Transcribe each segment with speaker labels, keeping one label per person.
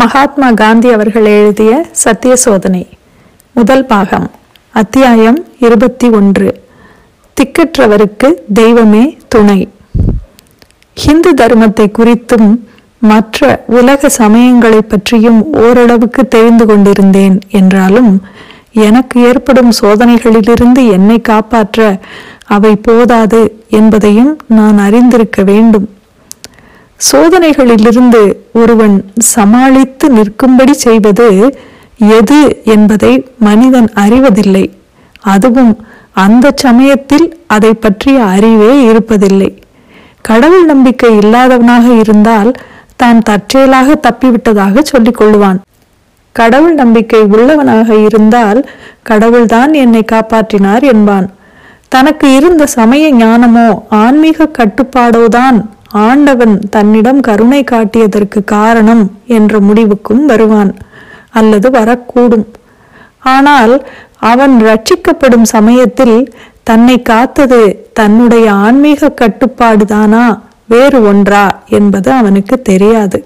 Speaker 1: மகாத்மா காந்தி அவர்கள் எழுதிய சத்திய சோதனை முதல் பாகம் அத்தியாயம் இருபத்தி ஒன்று. திக்கற்றவருக்கு தெய்வமே துணை. ஹிந்து தர்மத்தை குறித்தும் மற்ற உலக சமயங்களை பற்றியும் ஓரளவுக்கு தெரிந்து கொண்டிருந்தேன் என்றாலும் எனக்கு ஏற்படும் சோதனைகளிலிருந்து என்னை காப்பாற்ற அவை போதாது என்பதையும் நான் அறிந்திருக்க வேண்டும். சோதனைகளிலிருந்து ஒருவன் சமாளித்து நிற்கும்படி செய்வது எது என்பதை மனிதன் அறிவதில்லை. அதுவும் அந்த சமயத்தில் அதை பற்றிய அறிவே இருப்பதில்லை. கடவுள் நம்பிக்கை இல்லாதவனாக இருந்தால் தான் தற்செயலாக தப்பிவிட்டதாக சொல்லிக் கொள்ளுவான் கடவுள் நம்பிக்கை உள்ளவனாக இருந்தால் கடவுள்தான் என்னை காப்பாற்றினார் என்பான். தனக்கு இருந்த சமய ஞானமோ ஆன்மீக கட்டுப்பாடோதான் ஆண்டவன் தன்னிடம் கருணை காட்டியதற்கு காரணம் என்ற முடிவுக்கும் வருவான் அல்லது வரக்கூடும். ஆனால் அவன் ரட்சிக்கப்படும் சமயத்தில் தன்னை காத்தது தன்னுடைய ஆன்மீக கட்டுப்பாடுதானா? வேறு ஒன்றா? என்பது அவனுக்கு தெரியாது.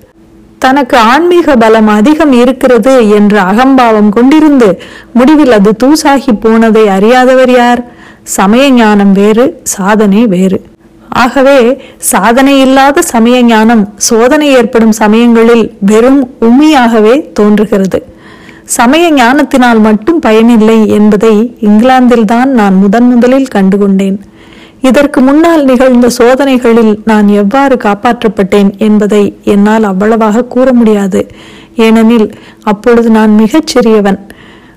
Speaker 1: தனக்கு ஆன்மீக பலம் அதிகம் இருக்கிறது என்ற அகம்பாவம் கொண்டிருந்து முடிவில் அது தூசாகி போனதை அறியாதவர் யார்? சமய ஞானம் வேறு சாதனை வேறு. ஆகவே சாதனை இல்லாத சமய ஞானம் சோதனை ஏற்படும் சமயங்களில் வெறும் உண்மையாகவே தோன்றுகிறது. சமய ஞானத்தினால் மட்டும் பயனில்லை என்பதை இங்கிலாந்தில்தான் நான் முதன் முதலில் கண்டுகொண்டேன். இதற்கு முன்னால் நிகழ்ந்த சோதனைகளில் நான் எவ்வாறு காப்பாற்றப்பட்டேன் என்பதை என்னால் அவ்வளவாக கூற முடியாது. ஏனெனில் அப்பொழுது நான் மிகச் சிறியவன்.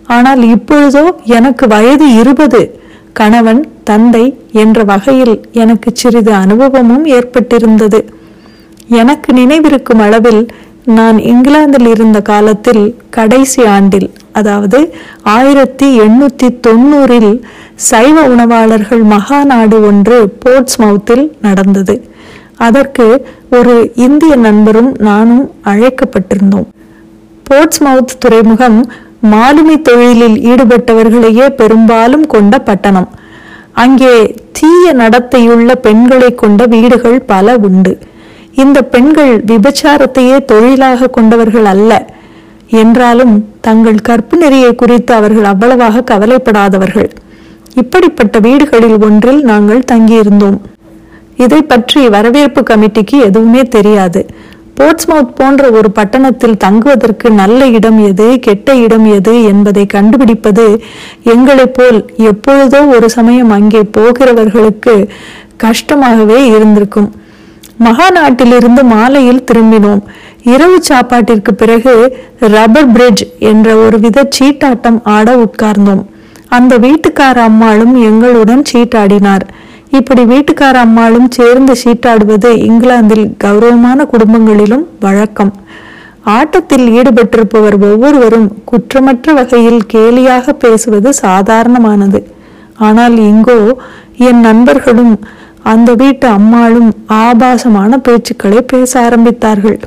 Speaker 1: ஆனால் இப்பொழுதோ எனக்கு வயது இருபது. கணவன் தந்தை என்ற வகையில் எனக்கு சிறிது அனுபவமும் ஏற்பட்டிருந்தது. எனக்கு நினைவிருக்கும் அளவில் நான் இங்கிலாந்தில் இருந்த காலத்தில் கடைசி ஆண்டில் அதாவது ஆயிரத்தி எண்ணூத்தி தொண்ணூறில் சைவ உணவாளர்கள் மகாநாடு ஒன்று போர்ட்ஸ்மவுத்தில் நடந்தது. அதற்கு ஒரு இந்திய நண்பரும் நானும் அழைக்கப்பட்டிருந்தோம். போர்ட்ஸ்மவுத் துறைமுகம் மாலுமி தொழிலில் ஈடுபட்டவர்களையே பெரும்பாலும் கொண்ட பட்டணம். அங்கே தீய நடத்தையுள்ள பெண்களை கொண்ட வீடுகள் பல உண்டு. இந்த பெண்கள் விபச்சாரத்தையே தொழிலாக கொண்டவர்கள் அல்ல. என்றாலும் தங்கள் கற்பு நெறியை குறித்து அவர்கள் அவ்வளவாக கவலைப்படாதவர்கள். இப்படிப்பட்ட வீடுகளில் ஒன்றில் நாங்கள் தங்கியிருந்தோம். இதை பற்றி வரவேற்பு கமிட்டிக்கு எதுவுமே தெரியாது. போர்ட்ஸ்மவுத் போன்ற ஒரு பட்டணத்தில் தங்குவதற்கு நல்ல இடம் எது கெட்ட இடம் எது என்பதை கண்டுபிடிப்பது எங்களைப் போல் எப்பொழுதோ ஒரு சமயம் அங்கே போகிறவர்களுக்கு கஷ்டமாகவே இருந்திருக்கும். மகாநாட்டிலிருந்து மாலையில் திரும்பினோம். இரவு சாப்பாட்டிற்கு பிறகு ரப்பர் பிரிட்ஜ் என்ற ஒரு வித சீட்டாட்டம் ஆட உட்கார்ந்தோம். அந்த வீட்டுக்கார அம்மாளும் எங்களுடன் சீட்டாடினார். இப்படி வீட்டுக்கார அம்மாளும் சேர்ந்து சீட்டாடுவது இங்கிலாந்தில் கௌரவமான குடும்பங்களிலும் வழக்கம். ஆட்டத்தில் ஈடுபட்டிருப்பவர் ஒவ்வொருவரும் குற்றமற்ற வகையில் கேலியாக பேசுவது சாதாரணமானது. ஆனால் இங்கோ என் நண்பர்களும் அந்த வீட்டு அம்மாளும் ஆபாசமான பேச்சுக்களை பேச ஆரம்பித்தார்கள்.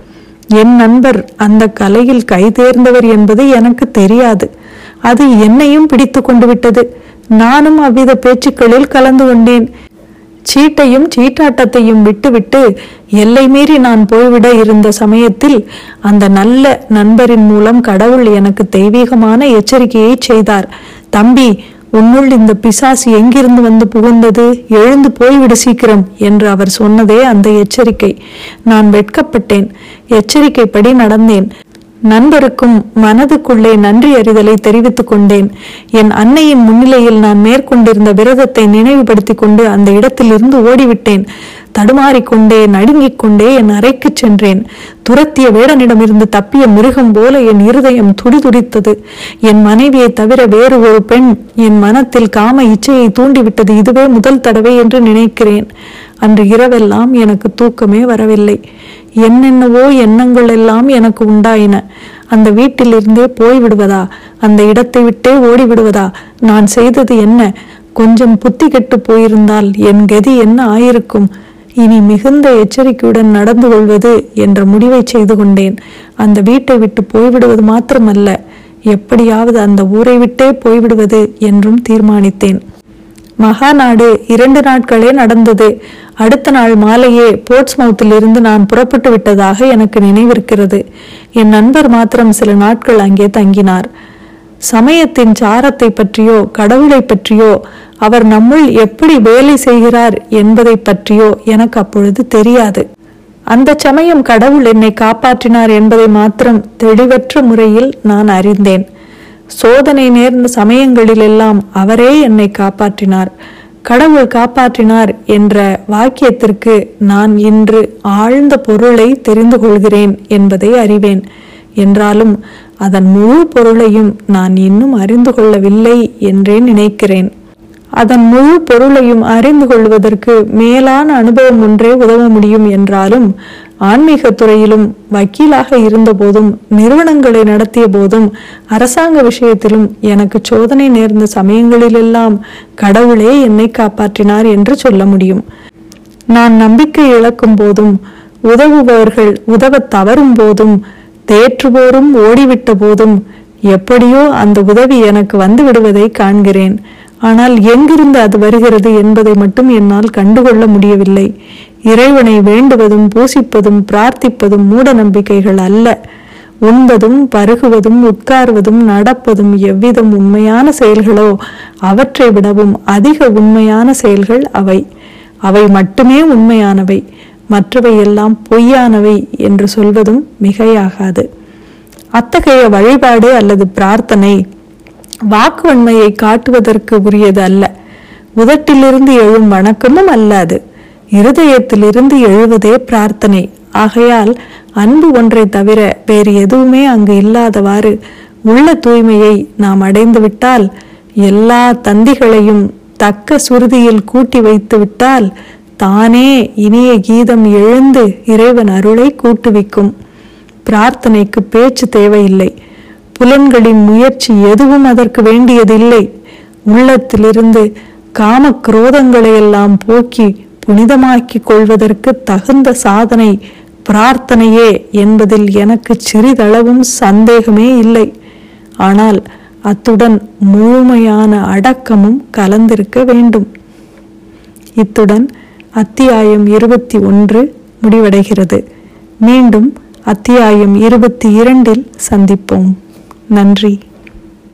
Speaker 1: என் நண்பர் அந்த கலையில் கைதேர்ந்தவர் என்பது எனக்கு தெரியாது. அது என்னையும் பிடித்து கொண்டு விட்டது. நானும் அவ்வித பேச்சுக்களில் கலந்து கொண்டேன். சீட்டையும் சீட்டாட்டத்தையும் விட்டுவிட்டு எல்லை மீறி நான் போய்விட இருந்த சமயத்தில் அந்த நல்ல நண்பரின் மூலம் கடவுள் எனக்கு தெய்வீகமான எச்சரிக்கையை செய்தார். தம்பி உன்னுள் இந்த பிசாசு எங்கிருந்து வந்து புகுந்தது? எழுந்து போய்விடு சீக்கிரம் என்று அவர் சொன்னதே அந்த எச்சரிக்கை. நான் வெட்கப்பட்டேன். எச்சரிக்கைப்படி நடந்தேன். நண்பருக்கும் மனதுக்குள்ளே நன்றி அறிதலை தெரிவித்துக் கொண்டேன். என் அன்னையின் முன்னிலையில் நான் மேற்கொண்டிருந்த விரதத்தை நினைவுபடுத்திக் கொண்டு அந்த இடத்திலிருந்து ஓடிவிட்டேன். தடுமாறிக்கொண்டே நடுங்கிக் கொண்டே என் அறைக்கு சென்றேன். துரத்திய வேடனிடமிருந்து தப்பிய மிருகம் போல என் இருதயம் துடிதுடித்தது. என் மனைவியை தவிர வேறு ஒரு பெண் என் மனத்தில் காம இச்சையை தூண்டிவிட்டது. இதுவே முதல் தடவை என்று நினைக்கிறேன். அன்று இரவெல்லாம் எனக்கு தூக்கமே வரவில்லை. என்னென்னவோ எண்ணங்கள் எல்லாம் எனக்கு உண்டாயின. அந்த வீட்டிலிருந்தே போய் விடுவதா அந்த இடத்தை விட்டே ஓடி விடுவதா நான் செய்தது என்ன? கொஞ்சம் புத்தி கெட்டு போயிருந்தால் என் கதி என்ன ஆயிருக்கும்? இனி மிகுந்த எச்சரிக்கையுடன் நடந்து கொள்வது என்ற முடிவை செய்து கொண்டேன். அந்த வீட்டை விட்டு போய்விடுவது மாத்திரமல்ல. எப்படியாவது அந்த ஊரை விட்டே போய்விடுவது என்றும் தீர்மானித்தேன். மகாநாடு இரண்டு நாட்களே நடந்தது. அடுத்த நாள் மாலையே போர்ட்ஸ்மவுத்திலிருந்து நான் புறப்பட்டு விட்டதாக எனக்கு நினைவிருக்கிறது. என் நண்பர் மாத்திரம் சில நாட்கள் அங்கே தங்கினார். சமயத்தின் சாரத்தை பற்றியோ கடவுளை பற்றியோ அவர் நம்முள் எப்படி வேலை செய்கிறார் என்பதை பற்றியோ எனக்கு அப்பொழுது தெரியாது. அந்த சமயம் கடவுள் என்னை காப்பாற்றினார் என்பதை மாத்திரம் தெளிவற்ற முறையில் நான் அறிந்தேன். சோதனை நேர்ந்த சமயங்களிலெல்லாம் அவரே என்னை காப்பாற்றினார். கடவுள் காப்பாற்றினார் என்ற வாக்கியத்திற்கு நான் இன்று ஆழ்ந்த பொருளை தெரிந்து கொள்கிறேன் என்பதை அறிவேன். என்றாலும் அதன் முழு பொருளையும் நான் இன்னும் அறிந்து கொள்ளவில்லை என்றே நினைக்கிறேன். அதன் முழு பொருளையும் அறிந்து கொள்வதற்கு மேலான அனுபவம் ஒன்றே உதவ முடியும் என்றாலும் ஆன்மீக துறையிலும் வக்கீலாக இருந்தபோதும் நிறுவனங்களை நடத்திய போதும் அரசாங்க விஷயத்திலும் எனக்கு சோதனை நேர்ந்த சமயங்களிலெல்லாம் கடவுளே என்னை காப்பாற்றினார் என்று சொல்ல முடியும். நான் நம்பிக்கை இழக்கும் போதும் உதவுபவர்கள் உதவ தவறும் போதும் தேற்றுவோரும் ஓடிவிட்ட போதும் எப்படியோ அந்த உதவி எனக்கு வந்து விடுவதை காண்கிறேன். ஆனால் எங்கிருந்து அது வருகிறது என்பதை மட்டும் என்னால் கண்டுகொள்ள முடியவில்லை. இறைவனை வேண்டுவதும் பூசிப்பதும் பிரார்த்திப்பதும் மூட நம்பிக்கைகள் அல்ல. உண்பதும் பருகுவதும் உட்கார்வதும் நடப்பதும் எவ்விதம் உண்மையான செயல்களோ அவற்றை விடவும் அதிக உண்மையான செயல்கள் அவை. அவை மட்டுமே உண்மையானவை. மற்றவை எல்லாம் பொய்யானவை என்று சொல்வதும் மிகையாகாது. அத்தகைய வழிபாடு அல்லது பிரார்த்தனை வாக்குவன்மையை காட்டுவதற்கு உரியது அல்ல. உதட்டிலிருந்து எழும் வணக்கமும் அல்லாது இருதயத்திலிருந்து எழுவதே பிரார்த்தனை. ஆகையால் அன்பு ஒன்றை தவிர வேறு எதுவுமே அங்கு இல்லாதவாறு உள்ள தூய்மையை நாம் அடைந்து விட்டால் எல்லா தந்திகளையும் தக்க சுருதியில் கூட்டி வைத்து விட்டால் தானே இனிய கீதம் எழுந்து இறைவன் அருளை கூட்டுவிக்கும். பிரார்த்தனைக்கு பேச்சு தேவையில்லை. புலன்களின் முயற்சி எதுவும் அதற்கு வேண்டியதில்லை. உள்ளத்திலிருந்து காம குரோதங்களை எல்லாம் போக்கி புனிதமாக்கிக் கொள்வதற்கு தகுந்த சாதனை பிரார்த்தனையே என்பதில் எனக்கு சிறிதளவும் சந்தேகமே இல்லை. ஆனால் அத்துடன் முழுமையான அடக்கமும் கலந்திருக்க வேண்டும். இத்துடன் அத்தியாயம் இருபத்தி ஒன்று முடிவடைகிறது. மீண்டும் அத்தியாயம் இருபத்தி இரண்டில் சந்திப்போம். நன்றி.